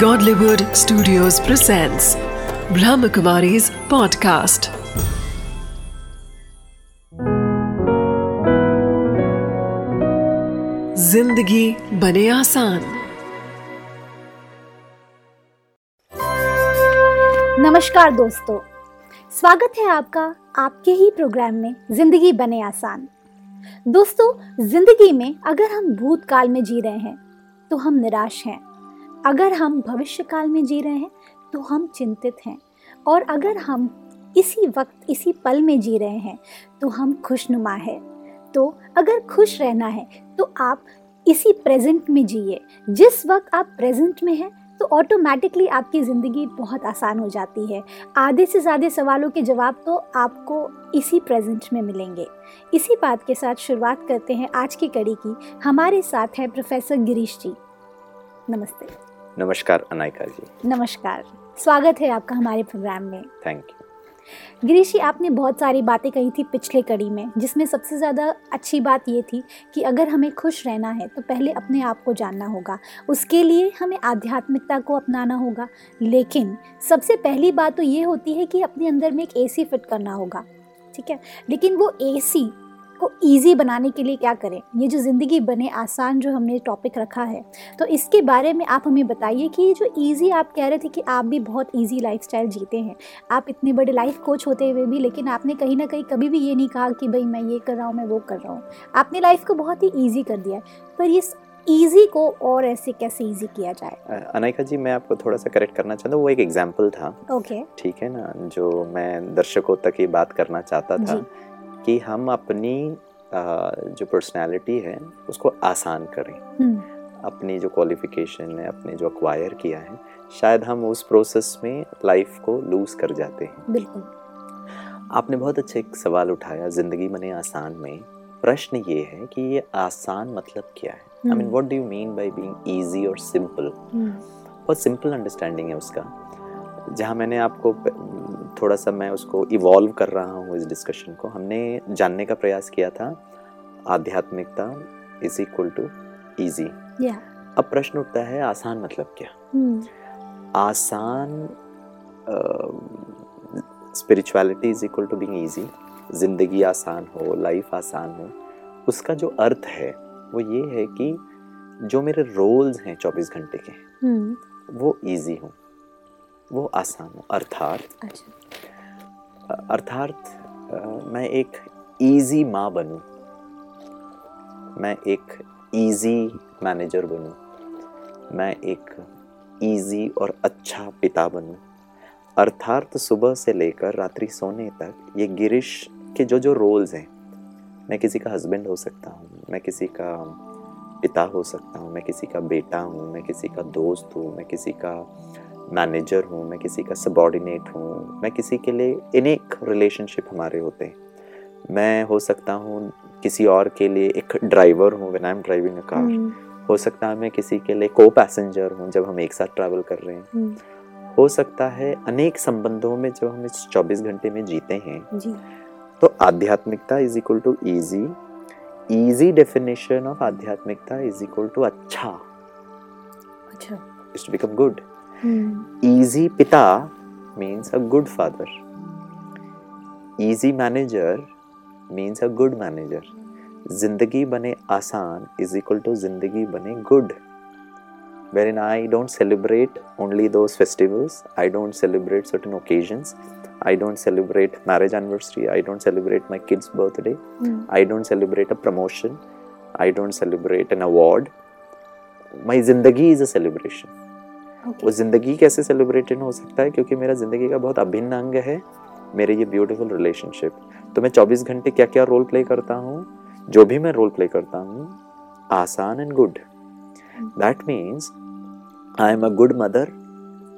Godlywood Studios presents Brahmakumari's podcast. ज़िंदगी बने आसान नमस्कार दोस्तों। स्वागत है आपका आपके ही प्रोग्राम में ज़िंदगी बने आसान दोस्तों ज़िंदगी में अगर हम भूतकाल में जी रहे हैं तो हम निराश हैं। अगर हम भविष्य काल में जी रहे हैं तो हम चिंतित हैं। और अगर हम इसी वक्त, इसी पल में जी रहे हैं तो हम खुशनुमा है। तो अगर खुश रहना है तो आप इसी प्रेजेंट में जिए। जिस वक्त आप प्रेजेंट में हैं तो ऑटोमेटिकली आपकी ज़िंदगी बहुत आसान हो जाती है। आधे से ज़्यादा सवालों के जवाब तो आपको इसी प्रेजेंट में मिलेंगे। इसी बात के साथ शुरुआत करते हैं आज की कड़ी की। हमारे साथ है प्रोफेसर गिरीश जी। नमस्ते। नमस्कार अनायका जी। नमस्कार। स्वागत है आपका हमारे प्रोग्राम में। थैंक यू गिरीश जी आपने बहुत सारी बातें कही थी पिछले कड़ी में जिसमें सबसे ज़्यादा अच्छी बात ये थी कि अगर हमें खुश रहना है तो पहले अपने आप को जानना होगा। उसके लिए हमें आध्यात्मिकता को अपनाना होगा। लेकिन सबसे पहली बात तो ये होती है कि अपने अंदर में एक एसी फिट करना होगा। ठीक है? लेकिन वो एसी को इजी बनाने के लिए क्या करें? ये जो ज़िंदगी बने आसान जो हमने टॉपिक रखा है। तो इसके बारे में आप हमें बताइए कि ये जो इजी आप कह रहे थे कि आप भी बहुत इजी लाइफस्टाइल जीते हैं। आप इतने बड़े लाइफ कोच होते हुए भी लेकिन आपने कहीं ना कहीं कभी भी ये नहीं कहा कि भाई मैं ये कर रहा हूँ मैं वो कर रहा हूँ। आपने लाइफ को बहुत ही ईजी कर दिया है। पर इस ईजी को और ऐसे कैसे ईजी किया जाए? अनायका जी मैं आपको थोड़ा सा करेक्ट करना चाहता हूँ। वो एक एग्ज़ाम्पल था। ओके ठीक है ना? जो मैं दर्शकों तक ये बात करना चाहता था। कि हम अपनी जो पर्सनालिटी है उसको आसान करें। हम्म, अपनी जो क्वालिफिकेशन है अपने जो अक्वायर किया है शायद हम उस प्रोसेस में लाइफ को लूज कर जाते हैं। बिल्कुल। आपने बहुत अच्छे एक सवाल उठाया ज़िंदगी बने आसान में। प्रश्न ये है कि ये आसान मतलब क्या है? I mean. What do you mean by being easy और सिंपल बहुत सिंपल अंडरस्टैंडिंग है उसका। जहाँ मैंने आपको थोड़ा सा मैं उसको इवॉल्व कर रहा हूँ इस डिस्कशन को। हमने जानने का प्रयास किया था आध्यात्मिकता इज़ इक्वल टू इजी या अब प्रश्न उठता है आसान मतलब क्या? हम्म, आसान spirituality is equal to being easy ज़िंदगी आसान हो लाइफ आसान हो उसका जो अर्थ है वो ये है कि जो मेरे रोल्स हैं 24 घंटे के हम्म, वो इजी हो। वो आसान हो। अर्थात अच्छा। अर्थात मैं एक इजी माँ बनूं। मैं एक इजी मैनेजर बनूं। मैं एक इजी और अच्छा पिता बनूं। अर्थात सुबह से लेकर रात्रि सोने तक ये गिरीश के जो जो रोल्स हैं मैं किसी का हस्बैंड हो सकता हूँ मैं किसी का पिता हो सकता हूँ मैं किसी का बेटा हूँ मैं किसी का दोस्त हूँ मैं किसी का मैनेजर हूँ मैं किसी का सबॉर्डिनेट हूँ मैं किसी के लिए अनेक रिलेशनशिप हमारे होते हैं। मैं हो सकता हूँ किसी और के लिए एक ड्राइवर हूँ when I am driving a car हो सकता है मैं किसी के लिए को पैसेंजर हूँ जब हम एक साथ ट्रैवल कर रहे हैं। हम्म, हो सकता है अनेक संबंधों में जब हम इस 24 घंटे में जीते हैं। जी। तो आध्यात्मिकता is equal to easy easy definition of आध्यात्मिकता इज़ इक्वल टू अच्छा। अच्छा। To become good easy pita means a good father easy manager means a good manager ज़िंदगी बने आसान is equal to ज़िंदगी बने good wherein I don't celebrate only those festivals I don't celebrate certain occasions I don't celebrate marriage anniversary I don't celebrate my kid's birthday hmm, I don't celebrate a promotion I don't celebrate an award my ज़िंदगी is a celebration वो ज़िंदगी कैसे celebrated हो सकता है? क्योंकि मेरा ज़िंदगी का बहुत अभिन्न अंग है मेरे ये ब्यूटीफुल रिलेशनशिप तो मैं 24 घंटे क्या क्या रोल प्ले करता हूँ? जो भी मैं रोल प्ले करता हूँ आसान and good that means I am a good mother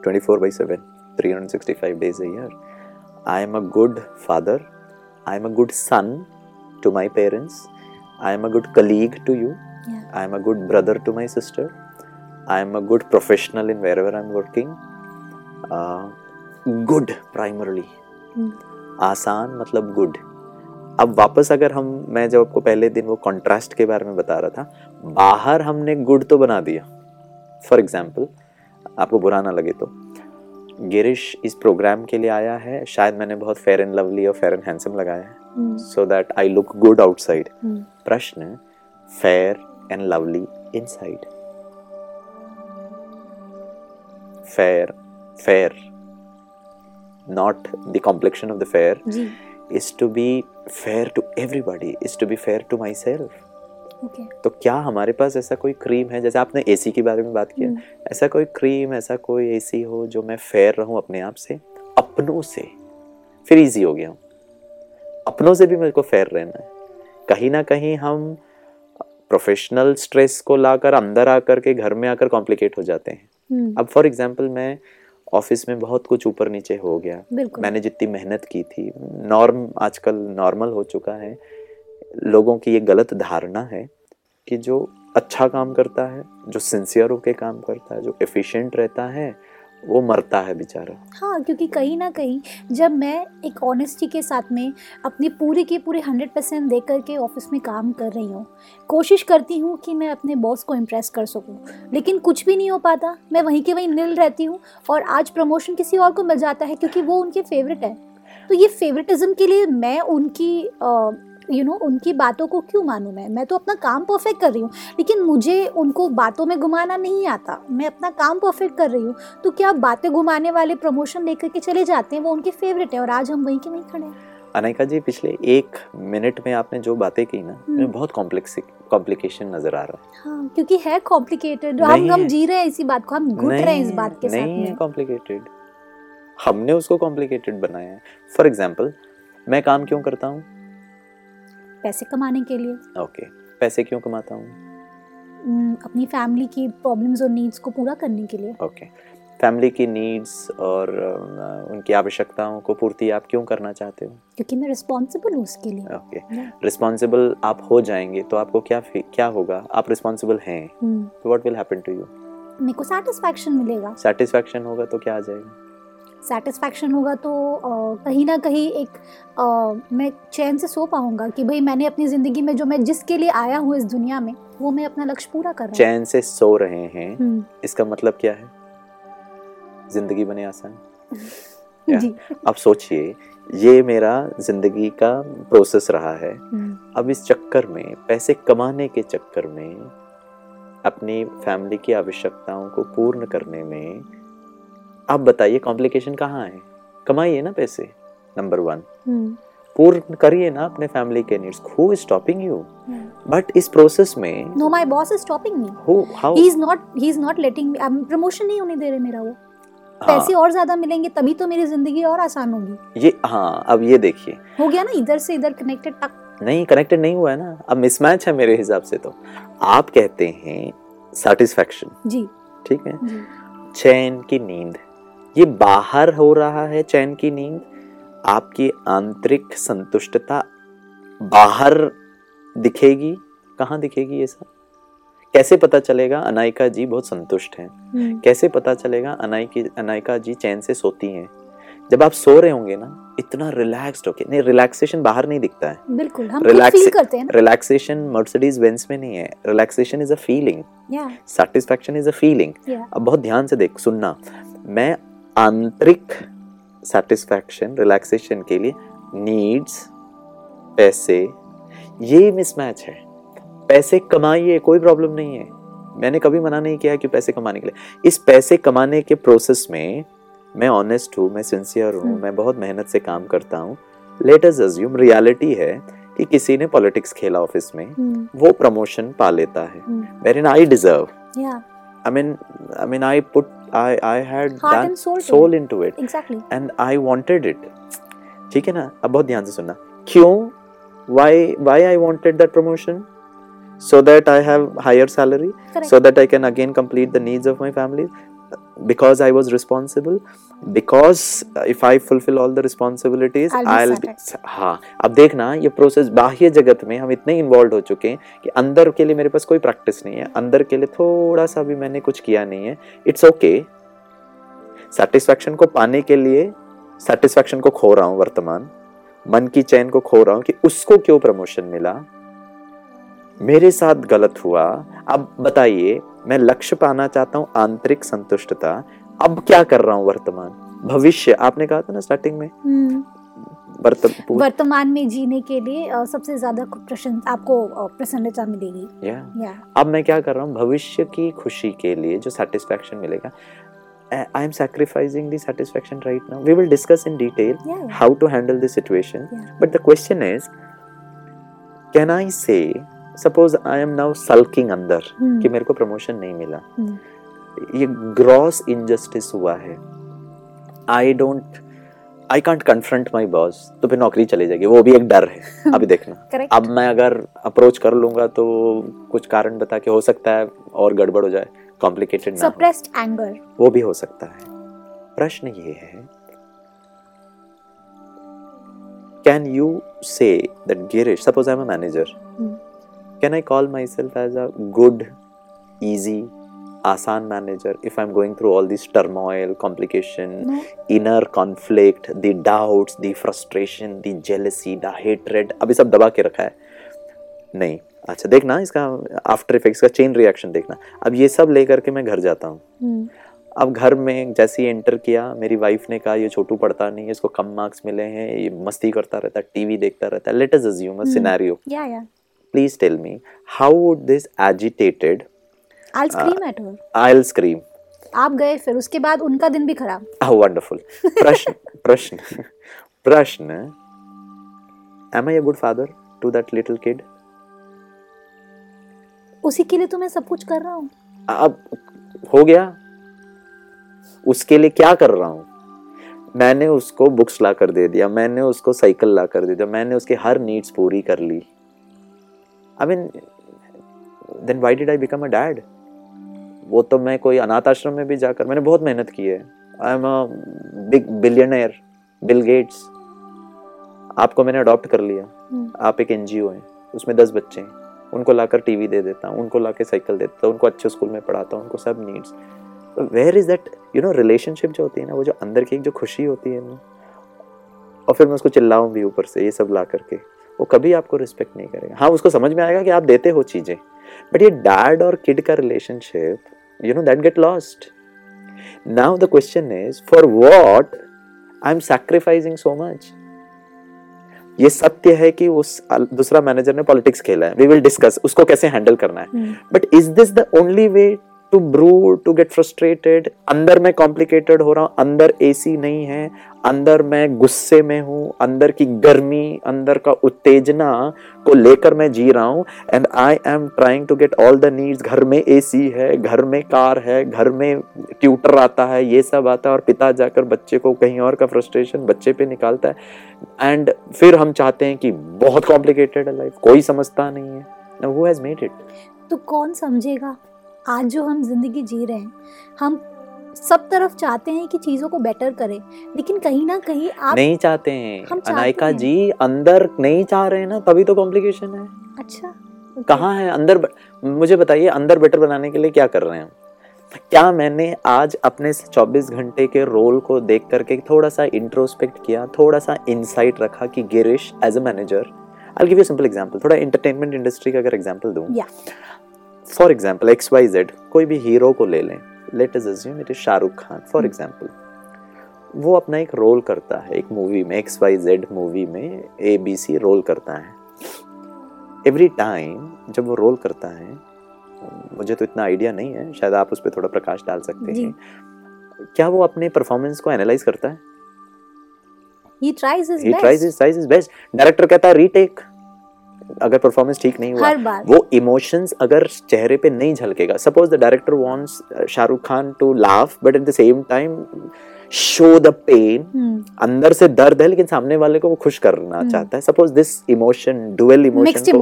24 four by seven three hundred sixty five days year I am a good father I am a good son to my parents I am a good colleague to you I am a good brother to my sister. I am a good professional in wherever I'm working. Uh, good primarily. हम्म, आसान मतलब good अब वापस अगर हम मैं जब आपको पहले दिन वो कॉन्ट्रास्ट के बारे में बता रहा था बाहर हमने गुड तो बना दिया. फॉर एग्ज़ाम्पल आपको बुरा ना लगे तो. गिरीश इस प्रोग्राम के लिए आया है शायद मैंने बहुत फेयर एंड लवली और फेयर एंड हैंडसम लगाया है. So that I look good outside प्रश्न fair and lovely inside fair fair not the complexion of the fair जी। is to be fair to everybody is to be fair to myself. Okay तो क्या हमारे पास ऐसा कोई cream है? जैसे आपने एसी के बारे में बात किया। हम्म। ऐसा कोई क्रीम ऐसा कोई एसी हो जो मैं फेयर रहूँ अपने आप से? अपनों से। फिर इजी हो गया। हूँ अपनों से भी मेरे को फेयर रहना है। कहीं ना कहीं हम प्रोफेशनल स्ट्रेस को लाकर अंदर आकर के घर में आकर कॉम्प्लिकेट हो जाते हैं। अब फॉर एग्ज़ाम्पल मैं ऑफ़िस में बहुत कुछ ऊपर नीचे हो गया। मैंने जितनी मेहनत की थी नॉर्म आजकल नॉर्मल हो चुका है। लोगों की ये गलत धारणा है कि जो अच्छा काम करता है जो सिंसियर होकर काम करता है जो एफिशिएंट रहता है वो मरता है बेचारा। हाँ क्योंकि कहीं ना कहीं जब मैं एक ऑनेस्टी के साथ में अपनी पूरी के पूरे हंड्रेड परसेंट दे करके ऑफ़िस में काम कर रही हूँ, कोशिश करती हूँ कि मैं अपने बॉस को इम्प्रेस कर सकूँ, लेकिन कुछ भी नहीं हो पाता। मैं वहीं के वहीं निल रहती हूँ और आज प्रमोशन किसी और को मिल जाता है क्योंकि वो उनके फेवरेट है। तो ये फेवरेटिज्म के लिए मैं उनकी यू नो उनकी बातों को क्यों मानूं मैं? मैं तो अपना काम परफेक्ट कर रही हूँ लेकिन मुझे उनको बातों में घुमाना नहीं आता। मैं अपना काम परफेक्ट कर रही हूँ तो क्या बातें घुमाने वाले प्रमोशन लेकर के चले जाते हैं? वो उनके फेवरेट है और आज हम वहीं के वहीं खड़े हैं। अनायका जी पिछले एक मिनट में आपने जो बातें की ना हम्म। बहुत कॉम्प्लेक्स कॉम्प्लिकेशन नज़र आ रहा है। हाँ क्योंकि है कॉम्प्लिकेटेड हम हम जी रहे हैं इसी बात को हम घुट रहे हैं इस बात के नहीं साथ नहीं है कॉम्प्लिकेटेड हमने उसको कॉम्प्लिकेटेड बनाया है। फॉर एग्ज़ाम्पल मैं काम क्यों करता हूँ? पैसे कमाने के लिए। ओके पैसे क्यों कमाता हूँ? अपनी फैमिली की प्रॉब्लम्स और नीड्स को पूरा करने के लिए। ओके फैमिली की नीड्स और उनकी आवश्यकताओं को पूर्ति आप क्यों करना चाहते हो? क्योंकि मैं रिस्पॉन्सिबल हूँ उसके लिए। ओके. रिस्पॉन्सिबल आप हो जाएँगे तो आपको क्या क्या होगा? आप रिस्पॉन्सिबल हैं। तो what will happen to you मेरे को सेटिस्फैक्शन मिलेगा। सेटिस्फैक्शन होगा तो क्या आ जाएगा? सेटिस्फैक्शन होगा तो कहीं ना कहीं एक अ, मैं चैन से सो पाऊँगा कि भाई मैंने अपनी ज़िंदगी में जो मैं जिसके लिए आया हूँ इस दुनिया में वो मैं अपना लक्ष्य पूरा कर रहा चैन से सो रहे हैं इसका मतलब क्या है? ज़िंदगी बने आसान। हम्म, जी। अब सोचिए ये मेरा ज़िंदगी का प्रोसेस रहा है। हम्म, अब इस चक्कर में पैसे कमाने के चक्कर में अपनी फैमिली की आवश्यकताओं को पूर्ण करने में आप बताइए कॉम्प्लिकेशन कहाँ है? कमाइए ना पैसे नंबर वन हम्म, पूर्ण करिए ना अपने फैमिली के needs who is stopping you but इस प्रोसेस में no my boss is stopping me who how he is not he is not letting me promotion नहीं होने दे रहे मेरा वो। पैसे और ज़्यादा मिलेंगे तभी तो मेरी ज़िंदगी और आसान होगी। ये हाँ अब ये देखिए। हो गया ना इधर से इधर कनेक्टेड टक। नहीं कनेक्टेड नहीं हुआ है ना। अब मिसमैच है मेरे हिसाब से तो। आप कहते हैं सेटिस्फैक्शन जी। ठीक है? जी। चैन की नींद। ये बाहर हो रहा है चैन की नींद। आपकी आंतरिक संतुष्टता बाहर दिखेगी। कहाँ दिखेगी ये सब? कैसे पता चलेगा अनायका जी बहुत संतुष्ट हैं? हम्म, कैसे पता चलेगा अनायकी अनायका जी चैन से सोती हैं? जब आप सो रहे होंगे ना इतना रिलैक्स्ड होके नहीं रिलैक्सेशन बाहर नहीं दिखता है। बिल्कुल हम Relax- फील करते हैं रिलैक्सेशन मर्सिडीज बेंस में नहीं है। रिलैक्सेशन इज़ अ फीलिंग या सेटिस्फैक्शन इज़ अ फीलिंग अब बहुत ध्यान से देख सुनना। मैं आंतरिक सेटिस्फैक्शन रिलैक्सेशन के लिए नीड्स पैसे ये मिसमैच है। पैसे कमाइए कोई प्रॉब्लम नहीं है। मैंने कभी मना नहीं किया कि पैसे कमाने के लिए। इस पैसे कमाने के प्रोसेस में मैं ऑनेस्ट हूँ मैं सिंसियर हूँ हम्म। मैं बहुत मेहनत से काम करता हूँ। लेट अस अज्यूम रियलिटी है कि किसी ने पॉलिटिक्स खेला ऑफ़िस में हम्म, वो प्रमोशन पा लेता है। Where I deserve I mean, I mean, I put, I, I had Heart that and soul to soul into it, exactly and I wanted it. ठीक है ना? अब बहुत ध्यान से सुनना. क्यों? Why, why I wanted that promotion? So that I have higher salary, correct so that I can again complete the needs of my family. Because I was responsible. Because if I fulfill all the responsibilities, I'll be I'll be. satisfied. हाँ. अब देखना ये process बाह्य जगत में हम इतने involve हो चुके हैं कि अंदर के लिए मेरे पास कोई प्रैक्टिस नहीं है अंदर के लिए थोड़ा सा भी मैंने कुछ किया नहीं है इट्स ओके सेटिस्फैक्शन को पाने के लिए सेटिस्फैक्शन को खो रहा हूँ वर्तमान मन की चैन को खो रहा हूँ कि उसको क्यों प्रमोशन मिला मेरे साथ गलत हुआ अब बताइए मैं लक्ष्य पाना चाहता हूँ आंतरिक संतुष्टता। अब क्या कर रहा हूँ वर्तमान? भविष्य। आपने कहा था ना स्टार्टिंग में? हम्म, वर्तमान में जीने के लिए सबसे ज़्यादा प्रसन्न आपको प्रसन्नता मिलेगी। या या अब मैं क्या कर रहा हूँ? भविष्य की खुशी के लिए जो सेटिस्फैक्शन मिलेगा I am sacrificing the satisfaction right now we will discuss in detail या how to handle this situation. Yeah. but the question is can i say suppose i am now sulking अंदर कि मेरे को promotion नहीं मिला। हम्म। ये gross injustice हुआ है। I don't I can't confront my boss तो फिर नौकरी चली जाएगी। वो भी एक डर है। अभी देखना। करेक्ट अब मैं अगर अप्रोच कर लूँगा तो कुछ कारण बता के हो सकता है और गड़बड़ हो जाए। कॉम्प्लिकेटेड सप्रेस्ड एंगर वो भी हो सकता है। प्रश्न ये है can you say that Girish suppose I am a manager can I call myself as a good easy आसान manager if I am going through all this turmoil complication no inner conflict the doubts the frustration the jealousy the hatred? अभी सब दबा के रखा है। नहीं। अच्छा देखना इसका आफ्टर इफेक्ट्स का चेन रिएक्शन देखना। अब ये सब लेकर के मैं घर जाता हूँ। हम्म, अब घर में जैसे ही एंटर किया मेरी वाइफ ने कहा ये छोटू पढ़ता नहीं है इसको कम मार्क्स मिले हैं ये मस्ती करता रहता है टीवी देखता रहता है। Let us assume. सिनेरियो या please tell me how would this agitated I scream at her I will scream आप गए फिर उसके बाद उनका दिन भी खराब। Oh, wonderful. प्रश्न प्रश्न प्रश्न Am I a good father to that little kid? उसी के लिए तो मैं सब कुछ कर रहा हूँ। अब हो गया। उसके लिए क्या कर रहा हूँ? मैंने उसको बुक्स ला कर दे दिया मैंने उसको साइकिल ला कर दे दिया मैंने उसकी हर नीड्स पूरी कर ली। I mean then why did I become a dad वो तो मैं कोई अनाथ आश्रम में भी जाकर मैंने बहुत मेहनत की है। I am a big billionaire Bill Gates आपको मैंने अडॉप्ट कर लिया। हम्म, आप एक एनजीओ हैं। उसमें दस बच्चे हैं। उनको लाकर टीवी दे देता हूँ। उनको लाकर साइकिल दे देता हूँ। उनको अच्छे स्कूल में पढ़ाता हूँ। उनको सब needs where is that you know relationship जो होती है ना वो जो अंदर की एक जो खुशी होती है ना और फिर मैं उसको चिल्लाऊं भी ऊपर से ये सब ला करके। वो कभी आपको रिस्पेक्ट नहीं करेगा। हाँ उसको समझ में आएगा कि आप देते हो चीज़ें। बट ये डैड और किड का relationship you know that get lost now the question is for what I am sacrificing so much ये सत्य है कि उस दूसरा मैनेजर ने पॉलिटिक्स खेला है। वी विल डिस्कस उसको कैसे हैंडल करना है। But is this the only way to brew to get frustrated. अंदर मैं कॉम्प्लिकेटेड हो रहा हूँ, अंदर एसी नहीं है, अंदर मैं गुस्से में हूँ, अंदर की गर्मी, अंदर का उत्तेजना को लेकर मैं जी रहा हूँ and I am trying to get all the needs घर में एसी है, घर में कार है, घर में ट्यूटर आता है, ये सब आता है, और पिता जाकर बच्चे को कहीं और का फ्रस्ट्रेशन बच्चे पे निकालता है। एंड फिर हम चाहते हैं कि बहुत कॉम्प्लिकेटेड है लाइफ कोई समझता नहीं है। Who has made तो कौन समझेगा? आज जो हम ज़िंदगी जी रहे हैं हम सब तरफ़ चाहते हैं कि चीज़ों को बेटर करें लेकिन कहीं ना कहीं आप नहीं चाहते हैं। हम चाहते अनायका हैं। जी अंदर नहीं चाह रहे हैं ना तभी तो कॉम्प्लिकेशन है। अच्छा okay. कहाँ है अंदर ब- मुझे बताइए अंदर बेटर बनाने के लिए क्या कर रहे हैं? क्या मैंने आज अपने 24 घंटे के रोल को देख करके थोड़ा सा इंट्रोस्पेक्ट किया थोड़ा सा इंसाइट रखा कि Girish as a manager I give you simple example थोड़ा एंटरटेनमेंट इंडस्ट्री का अगर एग्जांपल दूँ। या for example X Y Z कोई भी हीरो को ले लें। Let us assume it is Shahrukh Khan for example वो अपना एक रोल करता है एक मूवी में एक्स वाई जेड मूवी में ए बी सी रोल करता है। एवरी टाइम जब वो रोल करता है मुझे तो इतना आइडिया नहीं है शायद आप उस पर थोड़ा प्रकाश डाल सकते हैं। क्या वो अपने परफॉर्मेंस को एनालाइज करता है? He tries his he tries best his tries his best director कहता है रीटेक अगर परफॉर्मेंस ठीक नहीं हुआ वो इमोशंस अगर चेहरे पे नहीं झलकेगा। Suppose the director wants Shahrukh Khan to laugh but at the same time show the pain अंदर से दर्द है लेकिन सामने वाले को वो खुश करना हम्म। चाहता है। Suppose this emotion dual emotion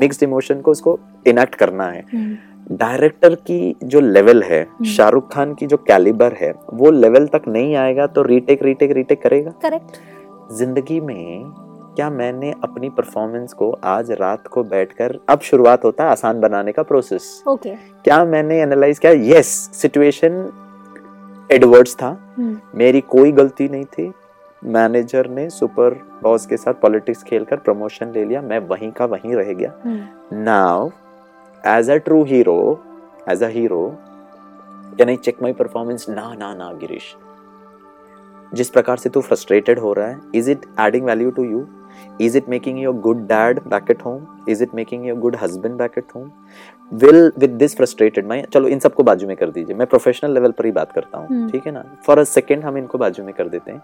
mixed emotion को उसको इनैक्ट करना है। हम्म, डायरेक्टर की जो लेवल है शाहरुख खान की जो कैलिबर है वो लेवल तक नहीं आएगा तो रीटेक रीटेक रीटेक करेगा? करेक्ट ज़िंदगी में क्या मैंने अपनी परफॉर्मेंस को आज रात को बैठकर अब शुरुआत होता है आसान बनाने का प्रोसेस ओके क्या मैंने एनालाइज किया? यस सिचुएशन एडवर्ड्स था। हम्म, मेरी कोई गलती नहीं थी। मैनेजर ने सुपर बॉस के साथ पॉलिटिक्स खेलकर प्रमोशन ले लिया। मैं वहीं का वहीं रह गया। Now as a true hero as a hero can I check my performance ना ना ना गिरीश। जिस प्रकार से तू फ्रस्ट्रेटेड हो रहा है is it adding value to you is it making you good dad back at home is it making you good husband back at home will with this frustrated मैं चलो इन सबको बाजू में कर दीजिए। मैं प्रोफेशनल लेवल पर ही बात करता हूँ हम्म। ठीक है ना? फॉर अ सेकेंड हम इनको बाजू में कर देते हैं।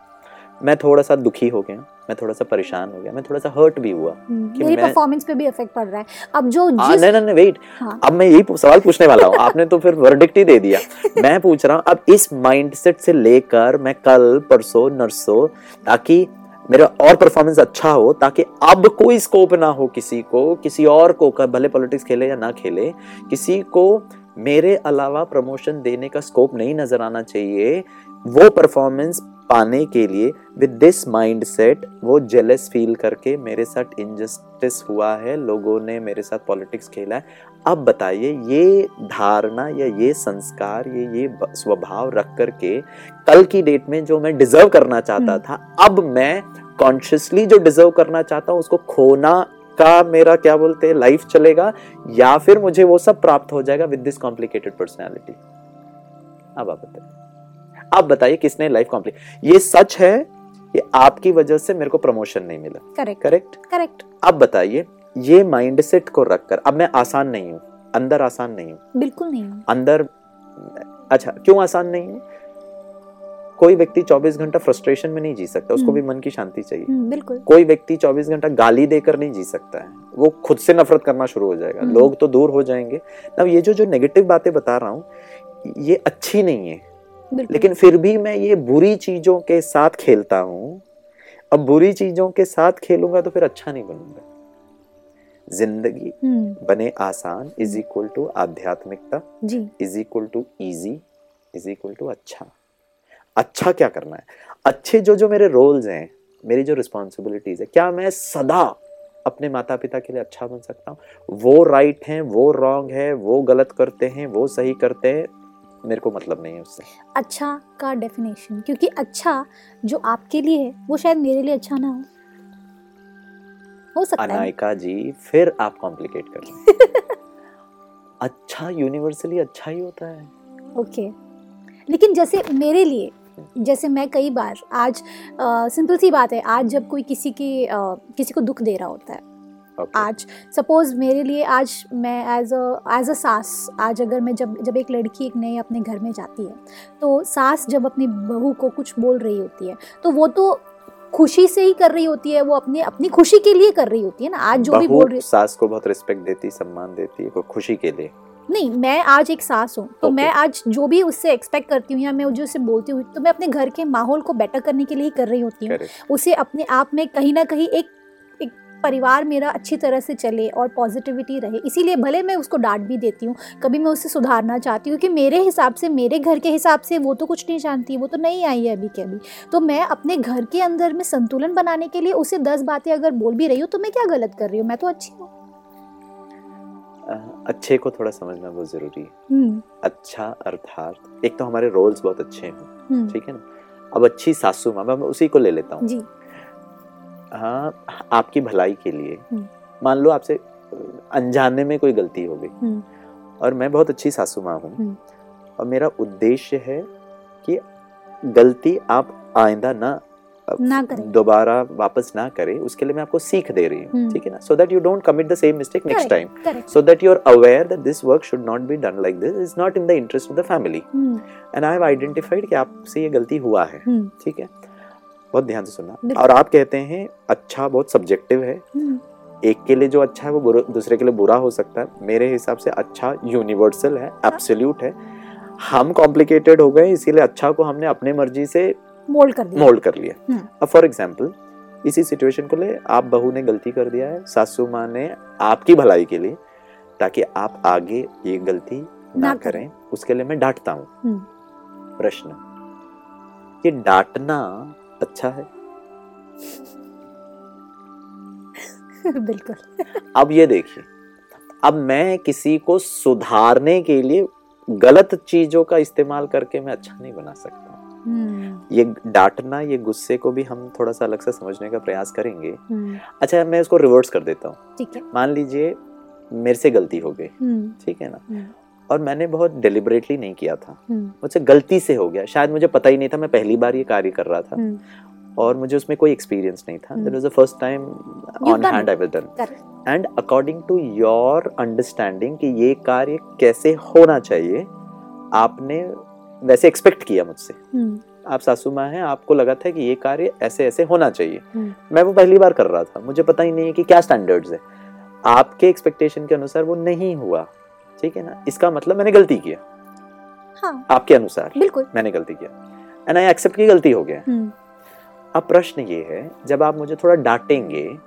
मैं थोड़ा सा दुखी हो गया मैं थोड़ा सा परेशान हो गया मैं थोड़ा सा हर्ट भी हुआ हम्म, कि मेरी परफॉर्मेंस पे भी इफ़ेक्ट पड़ रहा है। अब जो हाँ, जिस नहीं नहीं नहीं वेट हाँ। अब मैं यही सवाल पूछने वाला हूँ। आपने तो फिर वर्डिक्ट ही दे दिया। मैं पूछ रहा हूँ अब इस माइंडसेट से लेकर मैं कल परसों नरसों ताकि मेरा और परफॉर्मेंस अच्छा हो ताकि अब कोई स्कोप ना हो किसी को किसी और को कर, भले पॉलिटिक्स खेले या ना खेले किसी को मेरे अलावा प्रमोशन देने का स्कोप नहीं नज़र आना चाहिए। वो परफॉर्मेंस पाने के लिए विद दिस माइंड सेट वो जेलस फील करके मेरे साथ इनजस्टिस हुआ है लोगों ने मेरे साथ पॉलिटिक्स खेला है। अब बताइए ये धारणा या ये संस्कार ये ये स्वभाव रख करके कल की डेट में जो मैं डिजर्व करना चाहता हम्म। था अब मैं कॉन्शियसली जो डिजर्व करना चाहता हूँ उसको खोना का मेरा क्या बोलते हैं लाइफ चलेगा या फिर मुझे वो सब प्राप्त हो जाएगा विद दिस कॉम्प्लिकेटेड पर्सनैलिटी अब आप बताइए। आप बताइए किसने लाइफ कॉम्प्लिक ये सच है कि आपकी वजह से मेरे को प्रमोशन नहीं मिला? करेक्ट करेक्ट करेक्ट अब बताइए ये माइंडसेट को रखकर अब मैं आसान नहीं हूँ अंदर आसान नहीं हूँ। बिल्कुल नहीं हूँ। अंदर अच्छा क्यों आसान नहीं हूँ? कोई व्यक्ति 24 घंटा फ्रस्ट्रेशन में नहीं जी सकता उसको हम्म। भी मन की शांति चाहिए। हम्म, बिल्कुल। कोई व्यक्ति 24 घंटा गाली देकर नहीं जी सकता है वो खुद से नफरत करना शुरू हो जाएगा। हम्म। लोग तो दूर हो जाएँगे। ना ये जो जो नेगेटिव बातें बता रहा हूँ ये अच्छी नहीं है। लेकिन फिर भी मैं ये बुरी चीज़ों के साथ खेलता हूँ। अब बुरी चीज़ों के साथ खेलूँगा तो फिर अच्छा नहीं बनूँगा। ज़िंदगी हम्म, बने आसान इज़ इक्वल टू आध्यात्मिकता is equal to easy is equal to अच्छा। अच्छा क्या करना है? अच्छे जो जो मेरे रोल्स हैं मेरी जो रिस्पॉन्सिबिलिटीज है क्या मैं सदा अपने माता पिता के लिए अच्छा बन सकता हूँ? वो राइट right हैं वो रॉन्ग है वो गलत करते हैं वो सही करते हैं मेरे को मतलब नहीं है उससे। अच्छा का डेफिनेशन क्योंकि अच्छा जो आपके लिए है वो शायद मेरे लिए अच्छा ना हो। हो सकता है। अनायका जी फिर आप कॉम्प्लिकेट कर रहे अच्छा यूनिवर्सली अच्छा ही होता है। ओके लेकिन जैसे मेरे लिए जैसे मैं कई बार आज सिंपल सी बात है आज जब कोई किसी की अ, किसी को दुख दे रहा होता है Okay. आज सपोज़ मेरे लिए आज मैं एज अ एज अ सास आज अगर मैं जब जब एक लड़की एक नए अपने घर में जाती है तो सास जब अपनी बहू को कुछ बोल रही होती है तो वो तो खुशी से ही कर रही होती है वो अपने अपनी खुशी के लिए कर रही होती है ना आज जो भी बोल रही सास को बहुत रिस्पेक्ट देती सम्मान देती है कोई खुशी के लिए नहीं मैं आज एक सास हूँ तो Okay. मैं आज जो भी उससे एक्सपेक्ट करती हूँ या मैं जो उससे बोलती हूँ तो मैं अपने घर के माहौल को बेटर करने के लिए ही कर रही होती हूँ उसे अपने आप में कहीं ना कहीं एक परिवार मेरा अच्छी तरह से चले और पॉजिटिविटी रहे। इसीलिए भले मैं उसको डांट भी देती हूँ कभी मैं उसे सुधारना चाहती हूँ कि मेरे हिसाब से मेरे घर के हिसाब से वो तो कुछ नहीं जानती वो तो नहीं आई है अभी के अभी तो मैं अपने घर के अंदर में संतुलन बनाने के लिए उसे दस बातें अगर बोल भी रही हूँ तो मैं क्या गलत कर रही हूँ? मैं तो अच्छी हूँ। अच्छे को थोड़ा समझना बहुत ज़रूरी है। हम्म, अच्छा अर्थात एक तो हमारे रोल्स बहुत अच्छे हैं हम्म, ठीक है ना? अब अच्छी सासू माँ मैं उसी को ले लेता हूँ। हाँ आपकी भलाई के लिए। हम्म। मान लो आपसे अनजाने में कोई गलती हो गई। हम्म, और मैं बहुत अच्छी सासू माँ हूँ। हम्म। और मेरा उद्देश्य है कि गलती आप आइंदा ना ना करें। दोबारा वापस ना करें। उसके लिए मैं आपको सीख दे रही हूँ। ठीक है ना? So that you don't commit the same mistake next time correct so that you're aware that this work should not be done like this. Is not in the interest of the family. Hmm, and i have identified कि आपसे ये गलती हुआ है ठीक है? बहुत ध्यान से सुनना। और आप कहते हैं अच्छा बहुत सब्जेक्टिव है। हम्म, एक के लिए जो अच्छा है वो दूसरे के लिए बुरा हो सकता है। मेरे हिसाब से अच्छा यूनिवर्सल है एब्सोल्यूट है। हम कॉम्प्लिकेटेड हो गए इसीलिए अच्छा को हमने अपने मर्ज़ी से मोल्ड कर मोल्ड कर लिया। हम्म। अब फॉर एग्ज़ाम्पल इसी सिचुएशन को ले आप बहू ने गलती कर दिया है सासू माँ ने आपकी भलाई के लिए ताकि आप आगे ये गलती ना, ना करें उसके लिए मैं डांटता हूँ। हम्म। प्रश्न ये डांटना अच्छा है। बिल्कुल। अब ये देखिए अब मैं किसी को सुधारने के लिए गलत चीज़ों का इस्तेमाल करके मैं अच्छा नहीं बना सकता। हम्म, ये डांटना ये गुस्से को भी हम थोड़ा सा अलग से समझने का प्रयास करेंगे। हम्म, अच्छा मैं इसको रिवर्स कर देता हूँ। मान लीजिए मेरे से गलती हो गई। हम्म, ठीक है ना? और मैंने बहुत डिलिबरेटली नहीं किया था। हम्म, मुझसे गलती से हो गया। शायद मुझे पता ही नहीं था मैं पहली बार ये कार्य कर रहा था। हम्म, और मुझे उसमें कोई एक्सपीरियंस नहीं था. That was the first time on hand I will done and according to your understanding कि ये कार्य कैसे होना चाहिए आपने वैसे एक्सपेक्ट किया मुझसे। हम्म, आप सासू माँ हैं आपको लगा था कि ये कार्य ऐसे ऐसे होना चाहिए। मैं वो पहली बार कर रहा था। मुझे पता ही नहीं है कि क्या स्टैंडर्ड्स है। आपके एक्सपेक्टेशन के अनुसार वो नहीं हुआ। ठीक है ना? इसका मतलब मैंने गलती किया। हाँ। आपके अनुसार। बिल्कुल। मैंने गलती किया। एंड आई एक्सेप्ट की गलती हो गया। हम्म, अब प्रश्न ये है जब आप मुझे थोड़ा डांटेंगे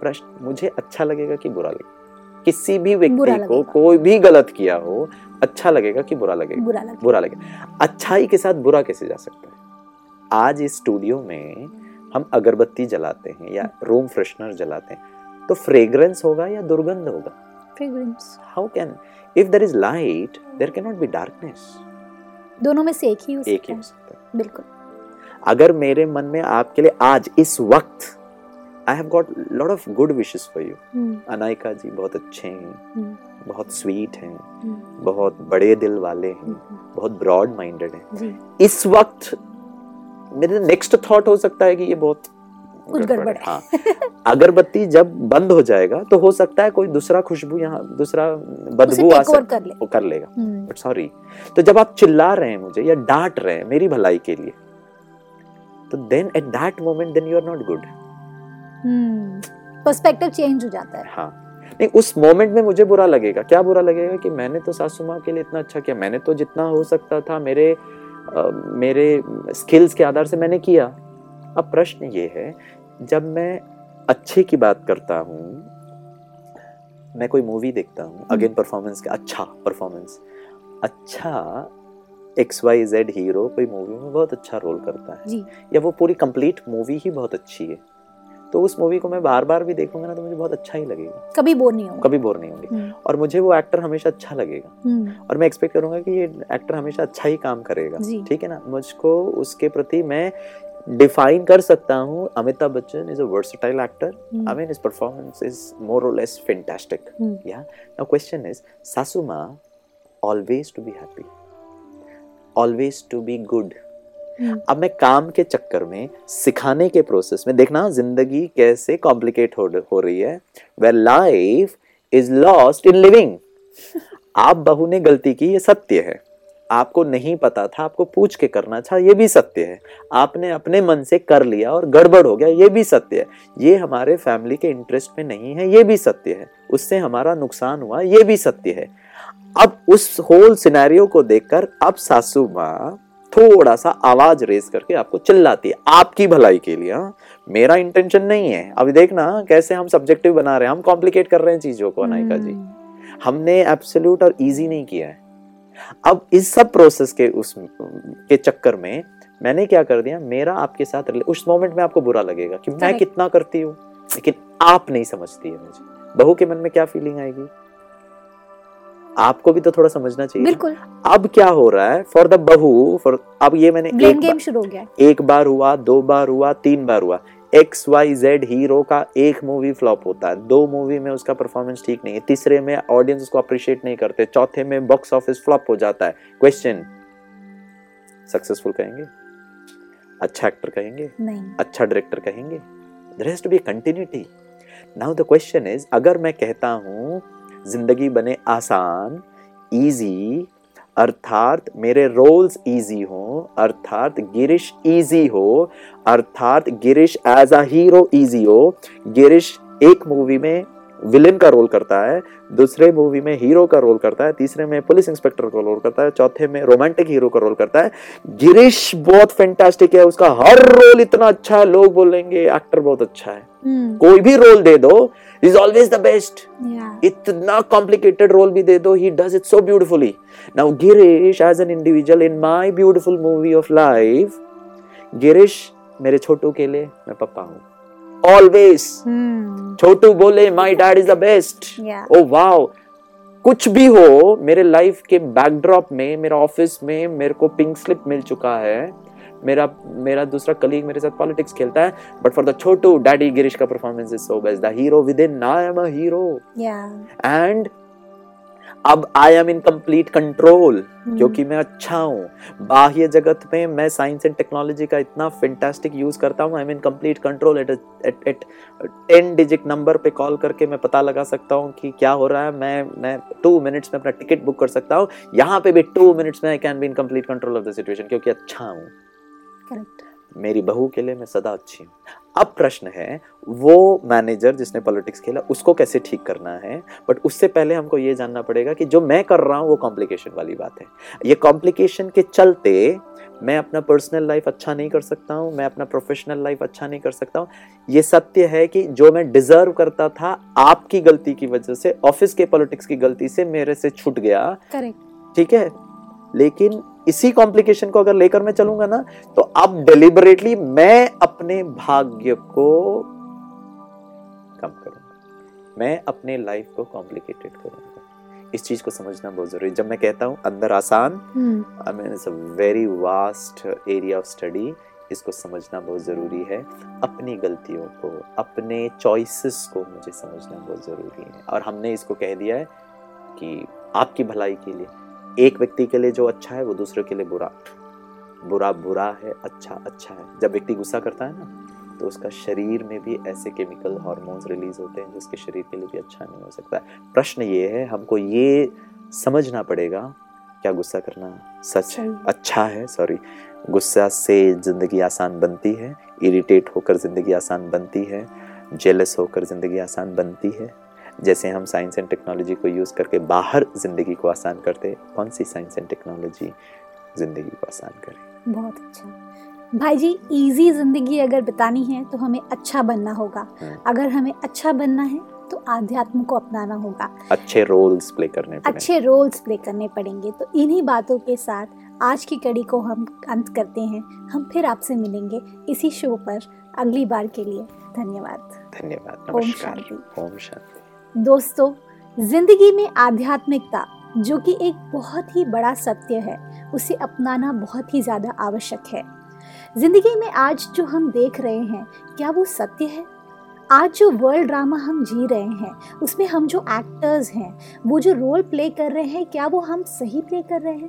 प्रश्न मुझे अच्छा लगेगा कि बुरा लगेगा? किसी भी व्यक्ति को कोई भी गलत किया हो अच्छा लगेगा कि बुरा लगेगा? बुरा लगा बुरा लगेगा। अच्छाई के साथ बुरा कैसे जा सकता है? आज इस स्टूडियो में हम अगरबत्ती जलाते हैं या रूम फ्रेशनर जलाते हैं तो फ्रेग्रेंस होगा या दुर्गंध होगा? Fragrance how can if there is light there can not be darkness दोनों में से एक ही हो एक सकता ही है। हो सकता है। बिल्कुल। अगर मेरे मन में आपके लिए आज इस वक्त I have got lot of good wishes for you Anayka ji बहुत अच्छे हैं। हम्म, बहुत स्वीट हैं। हम्म, बहुत बड़े दिल वाले हैं। हम्म, बहुत ब्रॉड माइंडेड हैं। इस वक्त मेरे नेक्स्ट थॉट हो सकता है कि ये बहुत कुछ गड़बड़ हाँ। अगरबत्ती जब बंद हो जाएगा तो हो सकता है कोई दूसरा खुशबू यहाँ दूसरा बदबू आ सकता कर ले। कर लेगा। हम्म, बट सॉरी तो जब आप चिल्ला रहे हैं मुझे या डांट रहे हैं मेरी भलाई के लिए तो then at that moment then you are not good hmm. Perspective change हो जाता है। हाँ। नहीं उस मोमेंट में मुझे बुरा लगेगा। क्या बुरा लगेगा कि मैंने तो सासू माँ के लिए इतना अच्छा किया मैंने तो जितना हो सकता था मेरे अ, मेरे स्किल्स के आधार से मैंने किया। अब प्रश्न ये है जब मैं अच्छे की बात करता हूँ मैं कोई मूवी देखता हूँ अगेन परफॉर्मेंस का अच्छा परफॉर्मेंस अच्छा एक्स वाई जेड हीरो कोई मूवी में बहुत अच्छा रोल करता है या वो पूरी कंप्लीट मूवी ही बहुत अच्छी है तो उस मूवी को मैं बार बार भी देखूँगा ना तो मुझे बहुत अच्छा ही लगेगा। कभी बोर नहीं होगा। कभी बोर नहीं होंगे। हम्म, और मुझे वो एक्टर हमेशा अच्छा लगेगा। हम्म, और मैं एक्सपेक्ट करूँगा कि ये एक्टर हमेशा अच्छा ही काम करेगा। ठीक है ना? मुझको उसके प्रति मैं डिफाइन कर सकता हूँ Amitabh Bachchan is a versatile actor I I mean, his performance is more or less fantastic. Hmm. Yeah. Now, question is, Sasuma always to be happy, always to be hmm, अब मैं काम के चक्कर में सिखाने के प्रोसेस में देखना ज़िंदगी कैसे कॉम्प्लिकेट हो, हो रही है where life is lost in living आप बहू ने गलती की ये सत्य है आपको नहीं पता था आपको पूछ के करना था ये भी सत्य है। आपने अपने मन से कर लिया और गड़बड़ हो गया ये भी सत्य है। ये हमारे फैमिली के इंटरेस्ट में नहीं है ये भी सत्य है। उससे हमारा नुकसान हुआ ये भी सत्य है। अब उस होल सिनेरियो को देखकर अब सासू माँ थोड़ा सा आवाज़ रेस करके आपको चिल्लाती है आपकी भलाई के लिए हाँ। मेरा इंटेंशन नहीं है। अभी देखना कैसे हम सब्जेक्टिव बना रहे हैं हम कॉम्प्लिकेट कर रहे हैं चीज़ों को अनायका जी। हम्म, हमने एब्सोल्यूट और इजी नहीं किया है। अब इस सब प्रोसेस के उस के चक्कर में मैंने क्या कर दिया? मेरा आपके साथ उस मोमेंट में आपको बुरा लगेगा कि मैं कितना करती हूँ लेकिन आप नहीं समझती है मुझे। बहू के मन में क्या फीलिंग आएगी? आपको भी तो थोड़ा समझना चाहिए बिल्कुल। अब क्या हो रहा है? फॉर द बहू फॉर अब ये मैंने एक गेम शुरू हो गया एक बार हुआ दो बार हुआ तीन बार हुआ। एक्स वाई जेड हीरो का एक मूवी फ्लॉप होता है। दो मूवी में उसका परफॉर्मेंस ठीक नहीं है। तीसरे में ऑडियंस उसको अप्रिशिएट नहीं करते। चौथे में बॉक्स ऑफ़िस फ्लॉप हो जाता है। क्वेश्चन सक्सेसफुल कहेंगे? अच्छा एक्टर कहेंगे? नहीं। अच्छा डायरेक्टर कहेंगे? There has to be continuity now the question is अगर मैं कहता हूँ ज़िंदगी बने आसान इजी अर्थात मेरे रोल्स इजी हो अर्थात गिरिश इजी हो अर्थात Girish as a hero easy हो गिरीश एक मूवी में विलेन का रोल करता है दूसरे मूवी में हीरो का रोल करता है तीसरे में पुलिस इंस्पेक्टर का रोल करता है चौथे में रोमांटिक हीरो का रोल करता है। गिरीश बहुत फैंटास्टिक है उसका हर रोल इतना अच्छा है लोग बोलेंगे एक्टर बहुत अच्छा है। हम्म, कोई भी रोल दे दो इज़ ऑलवेज द बेस्ट इतना कॉम्प्लिकेटेड रोल भी दे दो he does it so beautifully now Girish as an individual in my beautiful movie of life Girish मेरे छोटू के लिए मैं पापा हूँ. ऑलवेज हम्म, छोटू बोले my dad is the best oh wow कुछ भी हो मेरे लाइफ के बैकड्रॉप में मेरा ऑफ़िस में मेरे को पिंक स्लिप मिल चुका है मेरा मेरा दूसरा कलीग मेरे साथ पॉलिटिक्स खेलता है but for the Chhotu daddy Girish का performance is so best the hero with in I am a hero या एंड अब I am in complete control क्योंकि मैं अच्छा हूँ। बाह्य जगत में मैं साइंस एंड टेक्नोलॉजी का इतना फैंटास्टिक यूज़ करता हूँ I am in complete control at at at ten digit number पे कॉल करके मैं पता लगा सकता हूँ कि क्या हो रहा है। मैं मैं टू मिनट्स में अपना टिकट बुक कर सकता हूँ। यहाँ पे भी टू मिनट्स में I can be in complete control of the situation क्योंकि अच्छा हूँ। Correct. मेरी बहू के लिए मैं सदा अच्छी हूँ। अब प्रश्न है वो मैनेजर जिसने पॉलिटिक्स खेला उसको कैसे ठीक करना है? बट उससे पहले हमको ये जानना पड़ेगा कि जो मैं कर रहा हूँ वो कॉम्प्लिकेशन वाली बात है। ये कॉम्प्लिकेशन के चलते मैं अपना पर्सनल लाइफ अच्छा नहीं कर सकता हूँ मैं अपना प्रोफेशनल लाइफ अच्छा नहीं कर सकता हूँ। ये सत्य है कि जो मैं डिजर्व करता था आपकी गलती की वजह से ऑफ़िस के पॉलिटिक्स की गलती से मेरे से छूट गया। ठीक है? लेकिन इसी कॉम्प्लिकेशन को अगर लेकर मैं चलूँगा ना तो अब डिलिबरेटली मैं अपने भाग्य को कम करूँगा। मैं अपने लाइफ को कॉम्प्लिकेटेड करूँगा। इस चीज़ को समझना बहुत ज़रूरी जब मैं कहता हूँ अंदर आसान I mean it's a very vast area of study इसको समझना बहुत ज़रूरी है। अपनी गलतियों को अपने चॉइसेस को मुझे समझना बहुत ज़रूरी है। और हमने इसको कह दिया है कि आपकी भलाई के लिए। एक व्यक्ति के लिए जो अच्छा है वो दूसरे के लिए बुरा। बुरा बुरा है अच्छा अच्छा है। जब व्यक्ति गुस्सा करता है ना तो उसका शरीर में भी ऐसे केमिकल हार्मोन्स रिलीज़ होते हैं जिसके शरीर के लिए भी अच्छा नहीं हो सकता है। प्रश्न ये है हमको ये समझना पड़ेगा क्या गुस्सा करना सच है? अच्छा है सॉरी गुस्सा से ज़िंदगी आसान बनती है इरिटेट होकर ज़िंदगी आसान बनती है जेलस होकर ज़िंदगी आसान बनती है। जैसे हम साइंस एंड टेक्नोलॉजी को यूज़ करके बाहर ज़िंदगी को आसान करते कौन सी साइंस एंड टेक्नोलॉजी ज़िंदगी को आसान करे? बहुत अच्छा। भाई जी इजी ज़िंदगी अगर बितानी है तो हमें अच्छा बनना होगा। हम्म। अगर हमें अच्छा बनना है तो आध्यात्म को अपनाना होगा। अच्छे रोल्स प्ले करने अच्छे रोल्स प्ले करने पड़ेंगे। तो इन्हीं बातों के साथ आज की कड़ी को हम अंत करते हैं। हम फिर आपसे मिलेंगे इसी शो पर अगली बार के लिए। धन्यवाद। धन्यवाद। नमस्कार। ओम शांति। दोस्तों, ज़िंदगी में आध्यात्मिकता, जो कि एक बहुत ही बड़ा सत्य है, उसे अपनाना बहुत ही ज़्यादा आवश्यक है। ज़िंदगी में आज जो हम देख रहे हैं, क्या वो सत्य है? आज जो वर्ल्ड ड्रामा हम जी रहे हैं, उसमें हम जो एक्टर्स हैं, वो जो रोल प्ले कर रहे हैं, क्या वो हम सही प्ले कर रहे हैं?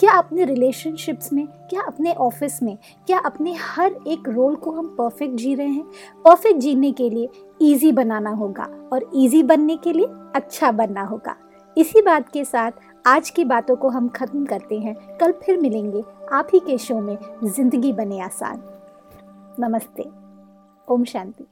क्या अपने रिलेशनशिप्स में, क्या अपने ऑफ़िस में, क्या अपने हर एक रोल को हम परफेक्ट जी रहे हैं? परफेक्ट जीने के लिए इजी बनाना होगा और इजी बनने के लिए अच्छा बनना होगा। इसी बात के साथ आज की बातों को हम खत्म करते हैं। कल फिर मिलेंगे आप ही के शो में ज़िंदगी बने आसान। नमस्ते। ओम शांति।